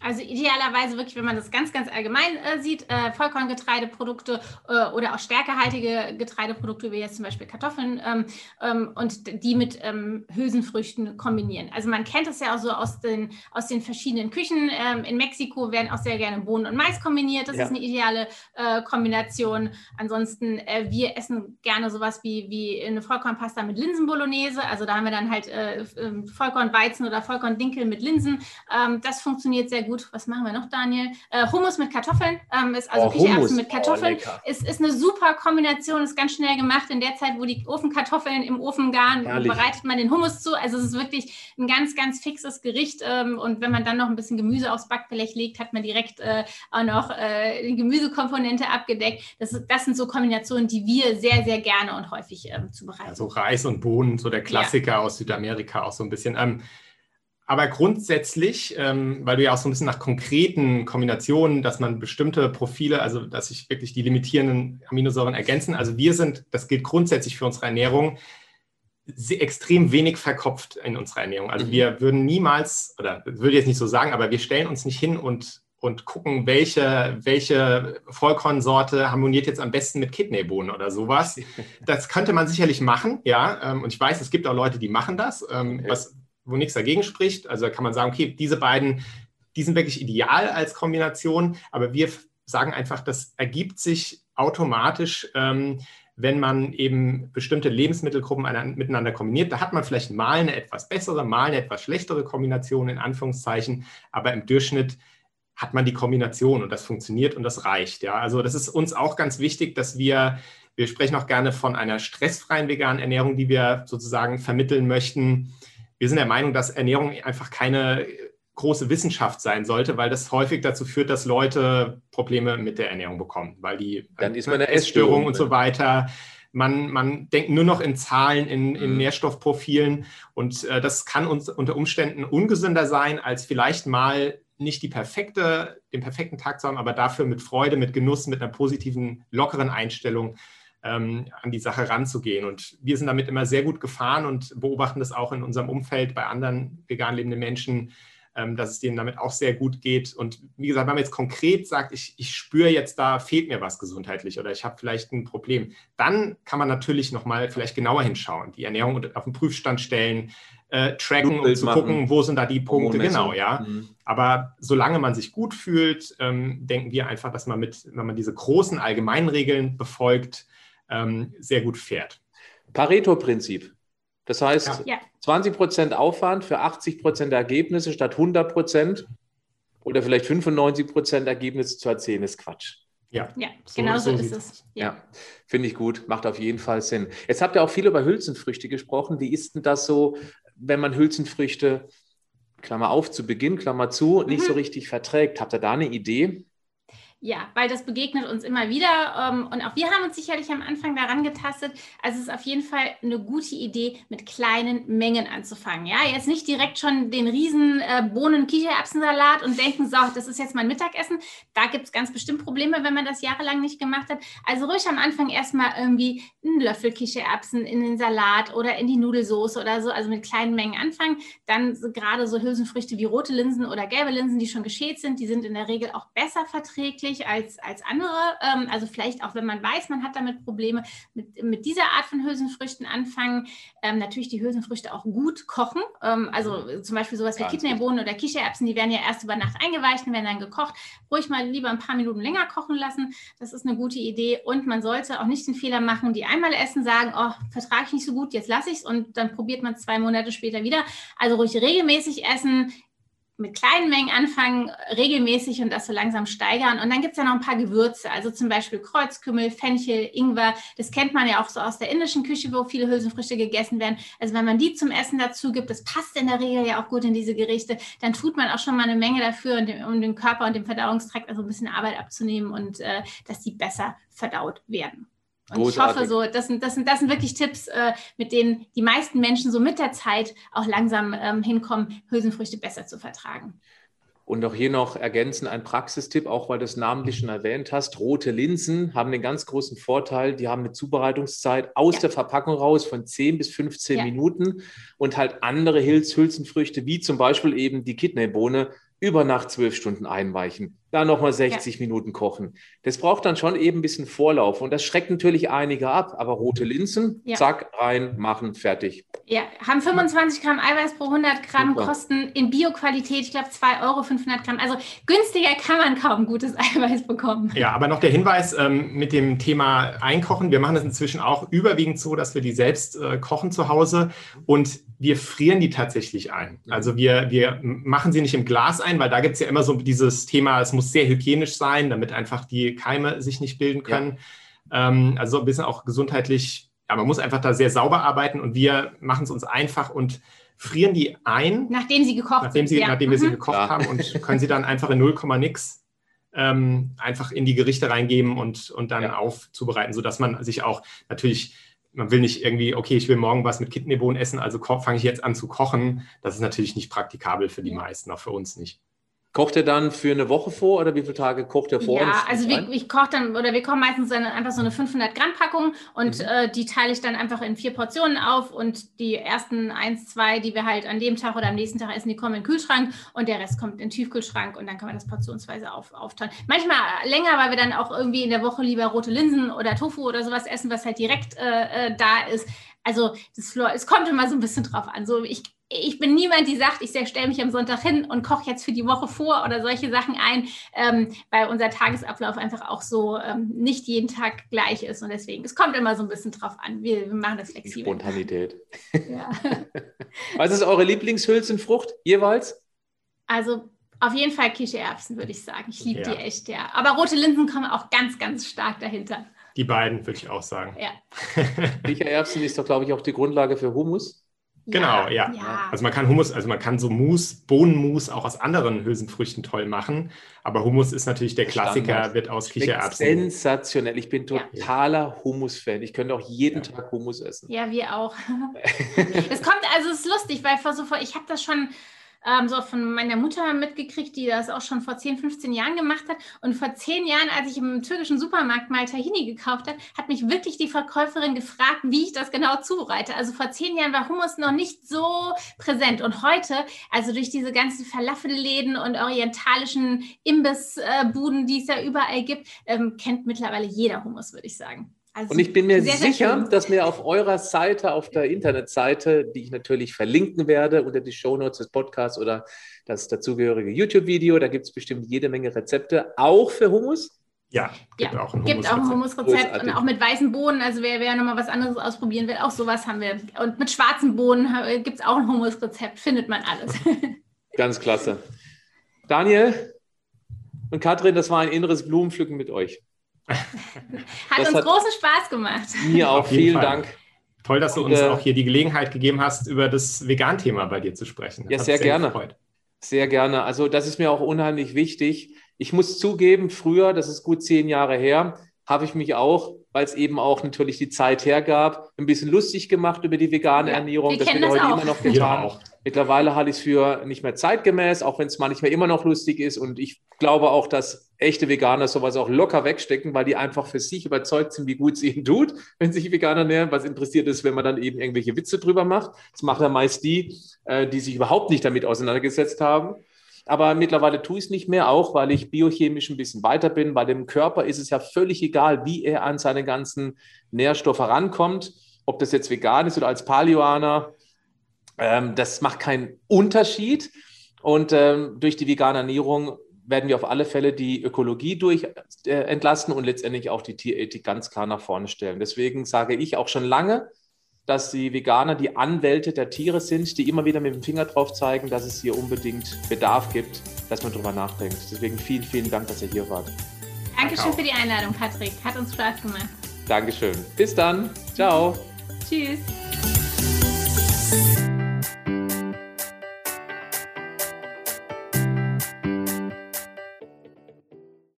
Also idealerweise wirklich, wenn man das ganz, ganz allgemein äh, sieht, äh, Vollkorngetreideprodukte äh, oder auch stärkehaltige Getreideprodukte, wie jetzt zum Beispiel Kartoffeln ähm, ähm, und die mit ähm, Hülsenfrüchten kombinieren. Also man kennt es ja auch so aus den, aus den verschiedenen Küchen. Ähm, in Mexiko werden auch sehr gerne Bohnen und Mais kombiniert. Das ja. ist eine ideale äh, Kombination. Ansonsten, äh, wir essen gerne sowas wie, wie eine Vollkornpasta mit Linsenbolognese. Also da haben wir dann halt äh, ähm, Vollkornweizen oder Vollkorndinkel mit Linsen. Ähm, das funktioniert sehr gut gut. Was machen wir noch, Daniel? Äh, Hummus mit Kartoffeln. Ähm, ist also oh, Kichererbsen mit Kartoffeln. Oh, ist, ist eine super Kombination, ist ganz schnell gemacht. In der Zeit, wo die Ofenkartoffeln im Ofen garen, Herrlich. bereitet man den Hummus zu. Also es ist wirklich ein ganz, ganz fixes Gericht. Ähm, und wenn man dann noch ein bisschen Gemüse aufs Backblech legt, hat man direkt äh, auch noch äh, die Gemüsekomponente abgedeckt. Das, das sind so Kombinationen, die wir sehr, sehr gerne und häufig ähm, zubereiten. Also Reis und Bohnen, so der Klassiker ja. aus Südamerika auch so ein bisschen. Ähm, aber grundsätzlich, ähm, weil du ja auch so ein bisschen nach konkreten Kombinationen, dass man bestimmte Profile, also dass sich wirklich die limitierenden Aminosäuren ergänzen. Also wir sind, das gilt grundsätzlich für unsere Ernährung, extrem wenig verkopft in unserer Ernährung. Also mhm. wir würden niemals, oder würde ich jetzt nicht so sagen, aber wir stellen uns nicht hin und, und gucken, welche, welche Vollkornsorte harmoniert jetzt am besten mit Kidneybohnen oder sowas. Das könnte man sicherlich machen, ja. Ähm, und ich weiß, es gibt auch Leute, die machen das, ähm, was wo nichts dagegen spricht. Also kann man sagen, okay, diese beiden, die sind wirklich ideal als Kombination, aber wir sagen einfach, das ergibt sich automatisch, ähm, wenn man eben bestimmte Lebensmittelgruppen miteinander kombiniert. Da hat man vielleicht mal eine etwas bessere, mal eine etwas schlechtere Kombination in Anführungszeichen, aber im Durchschnitt hat man die Kombination und das funktioniert und das reicht. Ja, also das ist uns auch ganz wichtig, dass wir, wir sprechen auch gerne von einer stressfreien veganen Ernährung, die wir sozusagen vermitteln möchten. Wir sind der Meinung, dass Ernährung einfach keine große Wissenschaft sein sollte, weil das häufig dazu führt, dass Leute Probleme mit der Ernährung bekommen, weil die dann ist man eine Essstörung und so weiter. Man, man denkt nur noch in Zahlen, in, in mhm. Nährstoffprofilen und äh, das kann uns unter Umständen ungesünder sein, als vielleicht mal nicht die perfekte, den perfekten Tag zu haben, aber dafür mit Freude, mit Genuss, mit einer positiven, lockeren Einstellung ähm, an die Sache ranzugehen. Und wir sind damit immer sehr gut gefahren und beobachten das auch in unserem Umfeld bei anderen vegan lebenden Menschen, ähm, dass es denen damit auch sehr gut geht. Und wie gesagt, wenn man jetzt konkret sagt, ich, ich spüre jetzt, da fehlt mir was gesundheitlich oder ich habe vielleicht ein Problem, dann kann man natürlich nochmal vielleicht genauer hinschauen, die Ernährung auf den Prüfstand stellen, äh, tracken und zu gucken, wo sind da die Punkte, genau, ja. Mhm. Aber solange man sich gut fühlt, ähm, denken wir einfach, dass man mit, wenn man diese großen allgemeinen Regeln befolgt, ähm, sehr gut fährt. Pareto-Prinzip. Das heißt, ja. 20 Prozent Aufwand für 80 Prozent der Ergebnisse statt 100 Prozent oder vielleicht 95 Prozent Ergebnisse zu erzählen, ist Quatsch. Ja, ja so, genau so, ist es. Ja, ja finde ich gut, macht auf jeden Fall Sinn. Jetzt habt ihr auch viel über Hülsenfrüchte gesprochen. Wie ist denn das so, wenn man Hülsenfrüchte, Klammer auf, zu Beginn, Klammer zu, nicht mhm. so richtig verträgt? Habt ihr da eine Idee? Ja, weil das begegnet uns immer wieder ähm, und auch wir haben uns sicherlich am Anfang daran getastet. Also es ist auf jeden Fall eine gute Idee, mit kleinen Mengen anzufangen. Ja, jetzt nicht direkt schon den riesen äh, Bohnen-Kichererbsensalat und denken, so, das ist jetzt mein Mittagessen. Da gibt es ganz bestimmt Probleme, wenn man das jahrelang nicht gemacht hat. Also ruhig am Anfang erstmal irgendwie einen Löffel Kichererbsen in den Salat oder in die Nudelsoße oder so, also mit kleinen Mengen anfangen. Dann gerade so Hülsenfrüchte wie rote Linsen oder gelbe Linsen, die schon geschält sind, die sind in der Regel auch besser verträglich häufig als, als andere. Ähm, also vielleicht auch, wenn man weiß, man hat damit Probleme, mit, mit dieser Art von Hülsenfrüchten anfangen. Ähm, natürlich die Hülsenfrüchte auch gut kochen. Ähm, also zum Beispiel sowas wie Kidneybohnen oder Kichererbsen, die werden ja erst über Nacht eingeweicht und werden dann gekocht. Ruhig mal lieber ein paar Minuten länger kochen lassen. Das ist eine gute Idee. Und man sollte auch nicht den Fehler machen, die einmal essen, sagen, oh, vertrage ich nicht so gut, jetzt lasse ich es und dann probiert man zwei Monate später wieder. Also ruhig regelmäßig essen, mit kleinen Mengen anfangen, regelmäßig und das so langsam steigern. Und dann gibt es ja noch ein paar Gewürze, also zum Beispiel Kreuzkümmel, Fenchel, Ingwer. Das kennt man ja auch so aus der indischen Küche, wo viele Hülsenfrüchte gegessen werden. Also wenn man die zum Essen dazu gibt, das passt in der Regel ja auch gut in diese Gerichte, dann tut man auch schon mal eine Menge dafür, um den Körper und den Verdauungstrakt also ein bisschen Arbeit abzunehmen und äh, dass die besser verdaut werden. Und ich hoffe so, das sind, das sind, das sind wirklich Tipps, äh, mit denen die meisten Menschen so mit der Zeit auch langsam ähm, hinkommen, Hülsenfrüchte besser zu vertragen. Und auch hier noch ergänzen ein Praxistipp, auch weil du es namentlich schon erwähnt hast. Rote Linsen haben den ganz großen Vorteil, die haben eine Zubereitungszeit aus ja. der Verpackung raus von 10 bis 15 ja. Minuten und halt andere Hülsenfrüchte, wie zum Beispiel eben die Kidneybohne, über Nacht zwölf Stunden einweichen, dann nochmal 60 ja. Minuten kochen. Das braucht dann schon eben ein bisschen Vorlauf und das schreckt natürlich einige ab, aber rote Linsen, ja. zack, rein, machen, fertig. Ja, haben 25 Gramm Eiweiß pro 100 Gramm, Super. kosten in Bio-Qualität, ich glaube 2 Euro 500 Gramm. Also günstiger kann man kaum gutes Eiweiß bekommen. Ja, aber noch der Hinweis ähm, mit dem Thema Einkochen. Wir machen das inzwischen auch überwiegend so, dass wir die selbst äh, kochen zu Hause und wir frieren die tatsächlich ein. Also wir, wir machen sie nicht im Glas ein, weil da gibt es ja immer so dieses Thema, es muss sehr hygienisch sein, damit einfach die Keime sich nicht bilden können. Ja. Ähm, also ein bisschen auch gesundheitlich, ja, man muss einfach da sehr sauber arbeiten und wir machen es uns einfach und frieren die ein. Nachdem sie gekocht nachdem sie, sind. Nachdem wir mhm. sie gekocht ja. haben und können sie dann einfach in 0, nix ähm, einfach in die Gerichte reingeben und, und dann ja. aufzubereiten, sodass man sich auch natürlich man will nicht irgendwie, okay, ich will morgen was mit Kidneybohnen essen, also fange ich jetzt an zu kochen. Das ist natürlich nicht praktikabel für die meisten, auch für uns nicht. Kocht er dann für eine Woche vor oder wie viele Tage kocht er vor? Ja, also wir, ich koche dann oder wir kochen meistens dann einfach so eine 500 Gramm Packung und mhm. äh, die teile ich dann einfach in vier Portionen auf und die ersten eins, zwei, die wir halt an dem Tag oder am nächsten Tag essen, die kommen in den Kühlschrank und der Rest kommt in den Tiefkühlschrank und dann kann man das portionsweise auf, aufteilen. Manchmal länger, weil wir dann auch irgendwie in der Woche lieber rote Linsen oder Tofu oder sowas essen, was halt direkt äh, äh da ist. Also das, es kommt immer so ein bisschen drauf an. So, ich, ich bin niemand, die sagt, ich stelle mich am Sonntag hin und koche jetzt für die Woche vor oder solche Sachen ein, ähm, weil unser Tagesablauf einfach auch so ähm, nicht jeden Tag gleich ist. Und deswegen, es kommt immer so ein bisschen drauf an. Wir, wir machen das flexibel. Spontanität. Ja. Was ist eure Lieblingshülsenfrucht jeweils? Also auf jeden Fall Kichererbsen, würde ich sagen. Ich liebe ja. die echt, ja. Aber rote Linsen kommen auch ganz, ganz stark dahinter. Die beiden, würde ich auch sagen. Ja. Kichererbsen ist doch, glaube ich, auch die Grundlage für Hummus. Genau, ja. ja. Also man kann Hummus, also man kann so Mousse, Bohnenmus auch aus anderen Hülsenfrüchten toll machen. Aber Hummus ist natürlich der Klassiker, Standard. wird aus Kichererbsen. Sensationell. Ich bin totaler ja. Hummus-Fan. Ich könnte auch jeden ja. Tag Hummus essen. Ja, wir auch. es kommt, also es ist lustig, weil vor so vor, ich habe das schon ähm, so von meiner Mutter mitgekriegt, die das auch schon vor 10, 15 Jahren gemacht hat. Und vor 10 Jahren, als ich im türkischen Supermarkt mal Tahini gekauft habe, hat mich wirklich die Verkäuferin gefragt, wie ich das genau zubereite. Also vor 10 Jahren war Hummus noch nicht so präsent. Und heute, also durch diese ganzen Falafelläden und orientalischen Imbissbuden, die es ja überall gibt, ähm, kennt mittlerweile jeder Hummus, würde ich sagen. Also und ich bin mir sehr, sicher, sehr dass mir auf eurer Seite, auf der Internetseite, die ich natürlich verlinken werde unter die Shownotes des Podcasts oder das dazugehörige YouTube-Video, da gibt es bestimmt jede Menge Rezepte, auch für Hummus. Ja, gibt ja, auch ein Hummus-Rezept. Gibt auch ein Hummus-Rezept und auch mit weißen Bohnen. Also wer, wer nochmal was anderes ausprobieren will, auch sowas haben wir. Und mit schwarzen Bohnen gibt es auch ein Hummus-Rezept, findet man alles. Ganz klasse. Daniel und Katrin, das war ein inneres Blumenpflücken mit euch. Hat das uns hat großen Spaß gemacht. Mir auch, vielen Fall. Dank. Toll, dass du uns äh, auch hier die Gelegenheit gegeben hast, über das Vegan-Thema bei dir zu sprechen. Ja, sehr, sehr gerne. Gefreut. Sehr gerne. Also das ist mir auch unheimlich wichtig. Ich muss zugeben, früher, das ist gut zehn Jahre her, habe ich mich auch, weil es eben auch natürlich die Zeit hergab, ein bisschen lustig gemacht über die vegane ja, Ernährung. Das wird heute auch. immer noch getan. Mittlerweile halte ich es für nicht mehr zeitgemäß, auch wenn es manchmal immer noch lustig ist. Und ich glaube auch, dass echte Veganer sowas auch locker wegstecken, weil die einfach für sich überzeugt sind, wie gut es ihnen tut, wenn sich Veganer nähern. Was interessiert ist, wenn man dann eben irgendwelche Witze drüber macht. Das machen ja meist die, äh, die sich überhaupt nicht damit auseinandergesetzt haben. Aber mittlerweile tue ich es nicht mehr, auch weil ich biochemisch ein bisschen weiter bin. Bei dem Körper ist es ja völlig egal, wie er an seine ganzen Nährstoffe rankommt. Ob das jetzt vegan ist oder als Paleoaner, ähm, das macht keinen Unterschied. Und ähm, durch die vegane Ernährung werden wir auf alle Fälle die Ökologie durch äh, entlasten und letztendlich auch die Tierethik ganz klar nach vorne stellen. Deswegen sage ich auch schon lange, dass die Veganer die Anwälte der Tiere sind, die immer wieder mit dem Finger drauf zeigen, dass es hier unbedingt Bedarf gibt, dass man darüber nachdenkt. Deswegen vielen, vielen Dank, dass ihr hier wart. Dankeschön für die Einladung, Patrick. Hat uns Spaß gemacht. Dankeschön. Bis dann. Ciao. Tschüss.